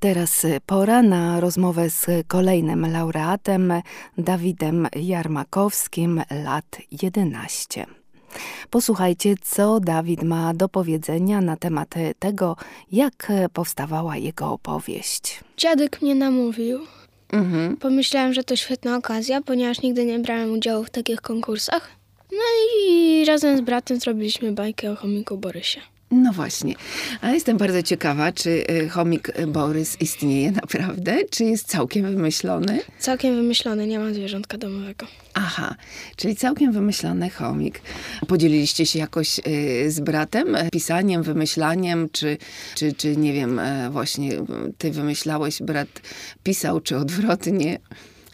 Teraz pora na rozmowę z kolejnym laureatem, Dawidem Jarmakowskim, lat 11. Posłuchajcie, co Dawid ma do powiedzenia na temat tego, jak powstawała jego opowieść. Dziadek mnie namówił. Mhm. Pomyślałem, że to świetna okazja, ponieważ nigdy nie brałem udziału w takich konkursach. No i razem z bratem zrobiliśmy bajkę o chomiku Borysie. No właśnie. A jestem bardzo ciekawa, czy y, chomik Borys istnieje naprawdę, czy jest całkiem wymyślony? Całkiem wymyślony, nie mam zwierzątka domowego. Aha, czyli całkiem wymyślony chomik. Podzieliliście się jakoś y, z bratem pisaniem, wymyślaniem, czy, czy, czy nie wiem, e, właśnie ty wymyślałeś, brat pisał, czy odwrotnie?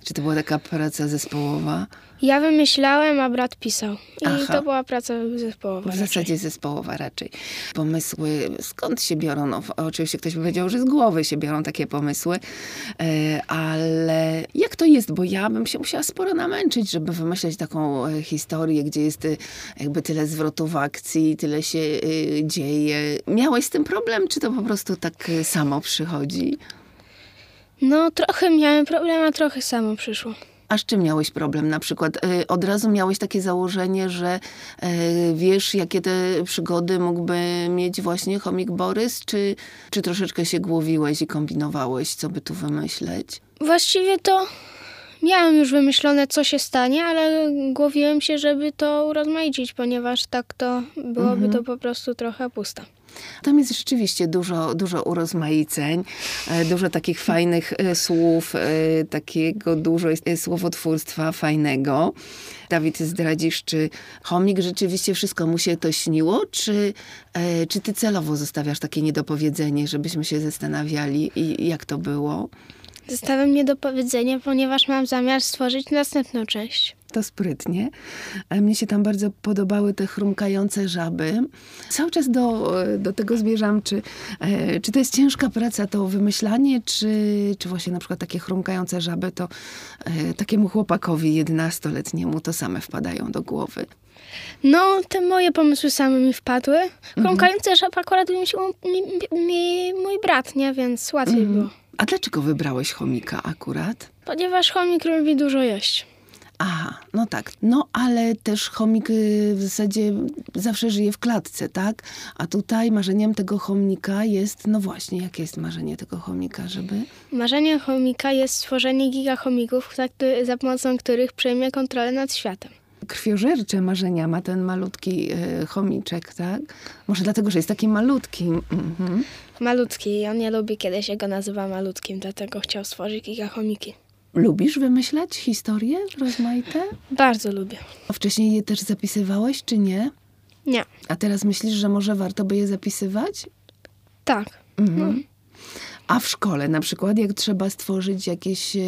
Czy to była taka praca zespołowa? Ja wymyślałem, a brat pisał. I Aha. to była praca zespołowa. W raczej. zasadzie zespołowa raczej. Pomysły, skąd się biorą? No, oczywiście ktoś by powiedział, że z głowy się biorą takie pomysły, e, ale jak to jest? Bo ja bym się musiała sporo namęczyć, żeby wymyśleć taką e, historię, gdzie jest e, jakby tyle zwrotów akcji, tyle się dzieje. Miałeś z tym problem, czy to po prostu tak samo przychodzi? No, trochę miałem problem, a trochę samo przyszło. A z czym miałeś problem? Na przykład y, od razu miałeś takie założenie, że y, wiesz, jakie te przygody mógłby mieć właśnie chomik Borys, czy, czy troszeczkę się głowiłeś i kombinowałeś, co by tu wymyśleć? Właściwie to miałem już wymyślone, co się stanie, ale głowiłem się, żeby to urozmaicić, ponieważ tak to byłoby to po prostu trochę pusta. Tam jest rzeczywiście dużo, dużo urozmaiceń, e, dużo takich fajnych e, słów, e, takiego dużo słowotwórstwa fajnego. Dawid, zdradzisz, czy chomik rzeczywiście wszystko mu się to śniło, czy, czy ty celowo zostawiasz takie niedopowiedzenie, żebyśmy się zastanawiali jak to było? Zostawiam mnie do powiedzenia, ponieważ mam zamiar stworzyć następną część. To sprytnie. E, Mnie się tam bardzo podobały te chrumkające żaby. Cały czas do, do tego zmierzam, czy, e, czy to jest ciężka praca, to wymyślanie, czy, czy właśnie na przykład takie chrumkające żaby, to e, takiemu chłopakowi 11-letniemu to same wpadają do głowy. No, te moje pomysły same mi wpadły. Chrumkający żab akurat mi, mi, mi mój brat, nie? Więc łatwiej było. A dlaczego wybrałeś chomika akurat? Ponieważ chomik lubi dużo jeść. Aha, no tak. No ale też chomik y, w zasadzie zawsze żyje w klatce, tak? A tutaj marzeniem tego chomika jest, no właśnie, jakie jest marzenie tego chomika, żeby... Marzeniem chomika jest stworzenie gigachomików, za, pomocą których przejmie kontrolę nad światem. Krwiożercze marzenia ma ten malutki e, chomiczek, tak? Może dlatego, że jest taki malutki. Mhm. Malutki on nie lubi, kiedy się go nazywa malutkim, dlatego chciał stworzyć gigachomiki. Lubisz wymyślać historie rozmaite? Bardzo lubię. A wcześniej je też zapisywałeś, czy nie? Nie, A teraz myślisz, że może warto by je zapisywać? tak. Mhm. A w szkole na przykład, jak trzeba stworzyć jakieś, e,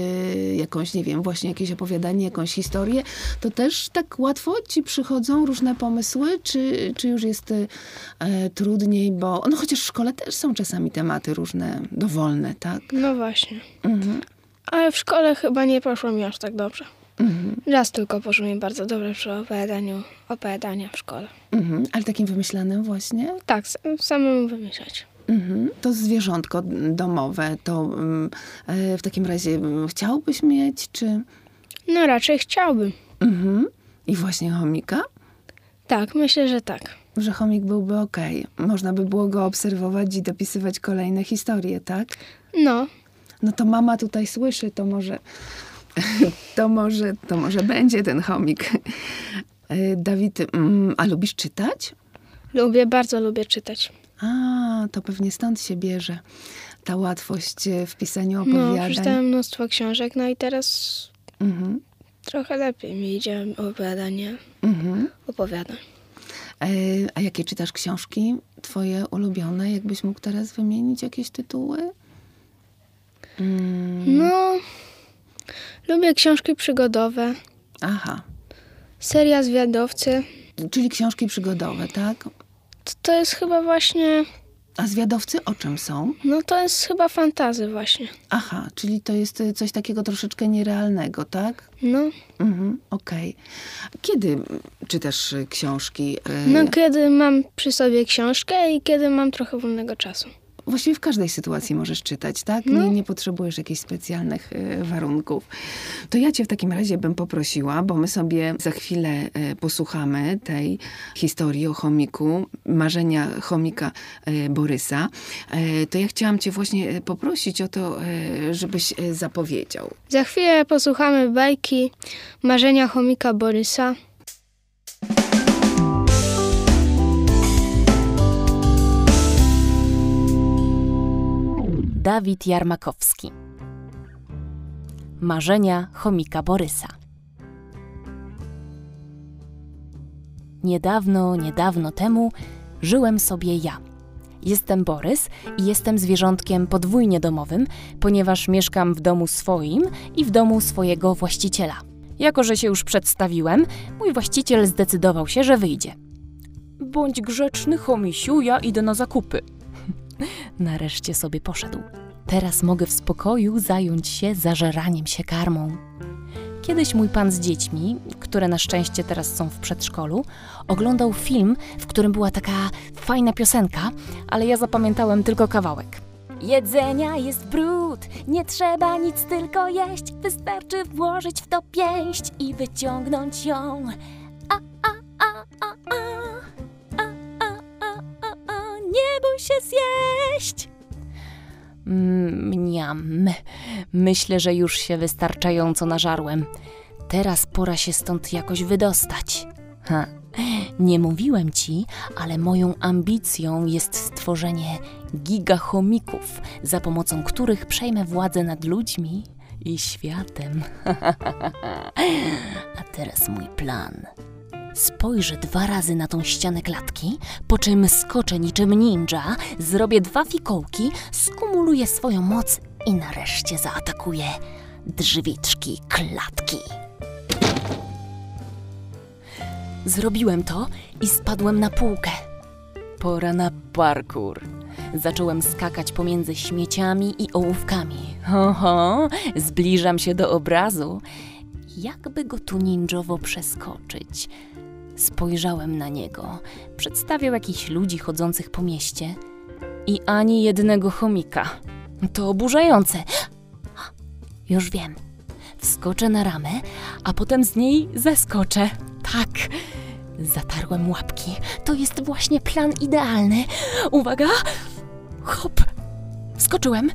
jakąś, nie wiem, właśnie jakieś opowiadanie, jakąś historię, to też tak łatwo ci przychodzą różne pomysły, czy, czy już jest e, trudniej, bo no chociaż w szkole też są czasami tematy różne, dowolne, tak? No właśnie. Mhm. Ale w szkole chyba nie poszło mi aż tak dobrze. Mhm. Raz tylko poszło mi bardzo dobrze przy opowiadaniu opowiadania w szkole. Mhm. Ale takim wymyślanym właśnie? Tak, samemu wymyślać. Mhm. To zwierzątko domowe, to mm, e, w takim razie mm, chciałbyś mieć, czy... No raczej chciałbym. Mhm. I właśnie chomika? Tak, myślę, że tak. że chomik byłby okej. Można by było go obserwować i dopisywać kolejne historie, tak? No, No to mama tutaj słyszy, to może, to może, to może będzie ten chomik. E, Dawid, mm, a lubisz czytać? lubię, bardzo lubię czytać. A, to pewnie stąd się bierze ta łatwość e, w pisaniu No, opowiadań. przeczytałem mnóstwo książek, no i teraz Mhm, trochę lepiej mi idzie opowiadanie mhm. opowiadań. E, a jakie czytasz książki twoje ulubione? Jakbyś mógł teraz wymienić jakieś tytuły? Mm, No, lubię książki przygodowe, aha, seria Zwiadowcy. czyli książki przygodowe, tak? To, to jest chyba właśnie, A zwiadowcy o czym są? no to jest chyba fantazy właśnie. Aha, czyli to jest y, coś takiego troszeczkę nierealnego, tak? No, Mhm, okej. Kiedy mm, czytasz y, książki? y, no kiedy mam przy sobie książkę i kiedy mam trochę wolnego czasu. Właściwie w każdej sytuacji możesz czytać, tak? No. Nie, nie potrzebujesz jakichś specjalnych e, warunków. To ja cię w takim razie bym poprosiła, bo my sobie za chwilę e, posłuchamy tej historii o chomiku, marzenia chomika e, Borysa. To ja chciałam cię właśnie poprosić o to, żebyś zapowiedział. Za chwilę posłuchamy bajki Marzenia chomika Borysa. Dawid Jarmakowski. Marzenia chomika Borysa. Niedawno, niedawno temu żyłem sobie ja. Jestem Borys i jestem zwierzątkiem podwójnie domowym, ponieważ mieszkam w domu swoim i w domu swojego właściciela. Jako, że się już przedstawiłem, mój właściciel zdecydował się, że wyjdzie. Bądź grzeczny, chomisiu, ja idę na zakupy. Nareszcie sobie poszedł. Teraz mogę w spokoju zająć się zażeraniem się karmą. Kiedyś mój pan z dziećmi, które na szczęście teraz są w przedszkolu, oglądał film, w którym była taka fajna piosenka, ale ja zapamiętałem tylko kawałek. Jedzenia jest brud, nie trzeba nic tylko jeść, wystarczy włożyć w to pięść i wyciągnąć ją. A, a, a, a, a nie bój się zjeść. Mniam. Myślę, że już się wystarczająco nażarłem. Teraz pora się stąd jakoś wydostać. Ha. Nie mówiłem ci, ale moją ambicją jest stworzenie gigachomików, za pomocą których przejmę władzę nad ludźmi i światem. A teraz mój plan. Spojrzę dwa razy na tą ścianę klatki, po czym skoczę niczym ninja, zrobię dwa fikołki, skumuluję swoją moc i nareszcie zaatakuję drzwiczki klatki. Zrobiłem to i spadłem na półkę. Pora na parkour. Zacząłem skakać pomiędzy śmieciami i ołówkami. Ho, ho, zbliżam się do obrazu. Jakby go tu ninjowo przeskoczyć? Spojrzałem na niego. Przedstawiał jakichś ludzi chodzących po mieście i ani jednego chomika. To oburzające. Już wiem. Wskoczę na ramę, a potem z niej zeskoczę. Tak. Zatarłem łapki. To jest właśnie plan idealny. Uwaga! Hop! Skoczyłem.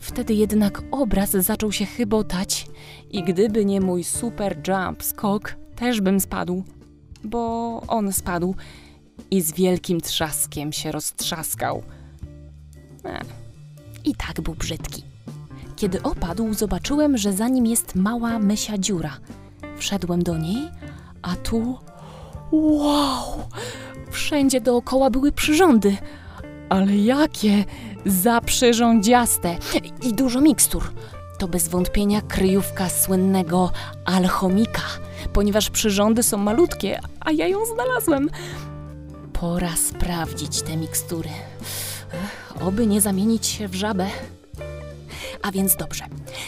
Wtedy jednak obraz zaczął się chybotać i gdyby nie mój super jump skok, też bym spadł. Bo on spadł i z wielkim trzaskiem się roztrzaskał. E, I tak był brzydki. Kiedy opadł, zobaczyłem, że za nim jest mała mysia dziura. Wszedłem do niej, a tu. Wow! Wszędzie dookoła były przyrządy. Ale jakie zaprzyrządziaste i dużo mikstur. To bez wątpienia kryjówka słynnego alchomika, ponieważ przyrządy są malutkie, a ja ją znalazłem. Pora sprawdzić te mikstury. Oby nie zamienić się w żabę. A więc dobrze.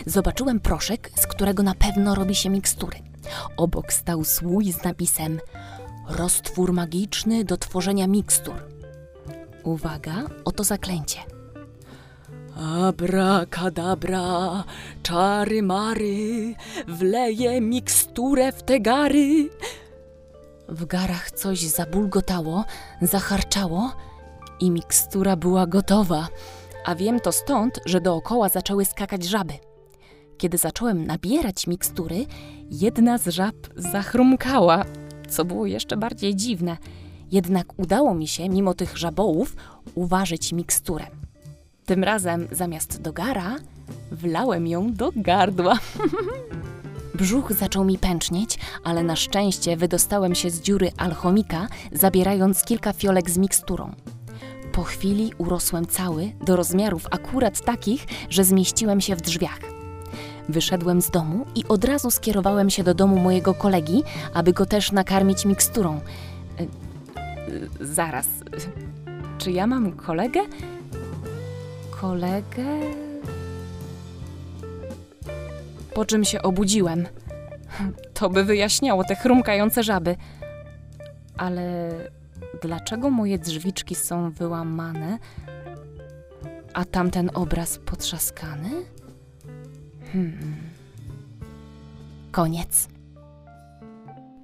Zobaczyłem proszek, z którego na pewno robi się mikstury. Obok stał słój z napisem Roztwór magiczny do tworzenia mikstur. Uwaga, oto zaklęcie. Abrakadabra, czary mary, wleję miksturę w te gary. W garach coś zabulgotało, zacharczało i mikstura była gotowa. A wiem to stąd, że dookoła zaczęły skakać żaby. Kiedy zacząłem nabierać mikstury, jedna z żab zachrumkała, co było jeszcze bardziej dziwne. Jednak udało mi się, mimo tych żabołów, uważać miksturę. Tym razem zamiast do gara, wlałem ją do gardła. Brzuch zaczął mi pęcznieć, ale na szczęście wydostałem się z dziury alchomika, zabierając kilka fiolek z miksturą. Po chwili urosłem cały, do rozmiarów akurat takich, że zmieściłem się w drzwiach. Wyszedłem z domu i od razu skierowałem się do domu mojego kolegi, aby go też nakarmić miksturą. Y, y, zaraz. Czy ja mam kolegę? Kolegę? Po czym się obudziłem. To by wyjaśniało te chrumkające żaby. Ale dlaczego moje drzwiczki są wyłamane? A tamten obraz potrzaskany? Hmm. Koniec.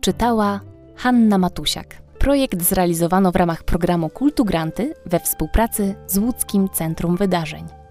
Czytała Hanna Matusiak. Projekt zrealizowano w ramach programu Kultu Granty we współpracy z Łódzkim Centrum Wydarzeń.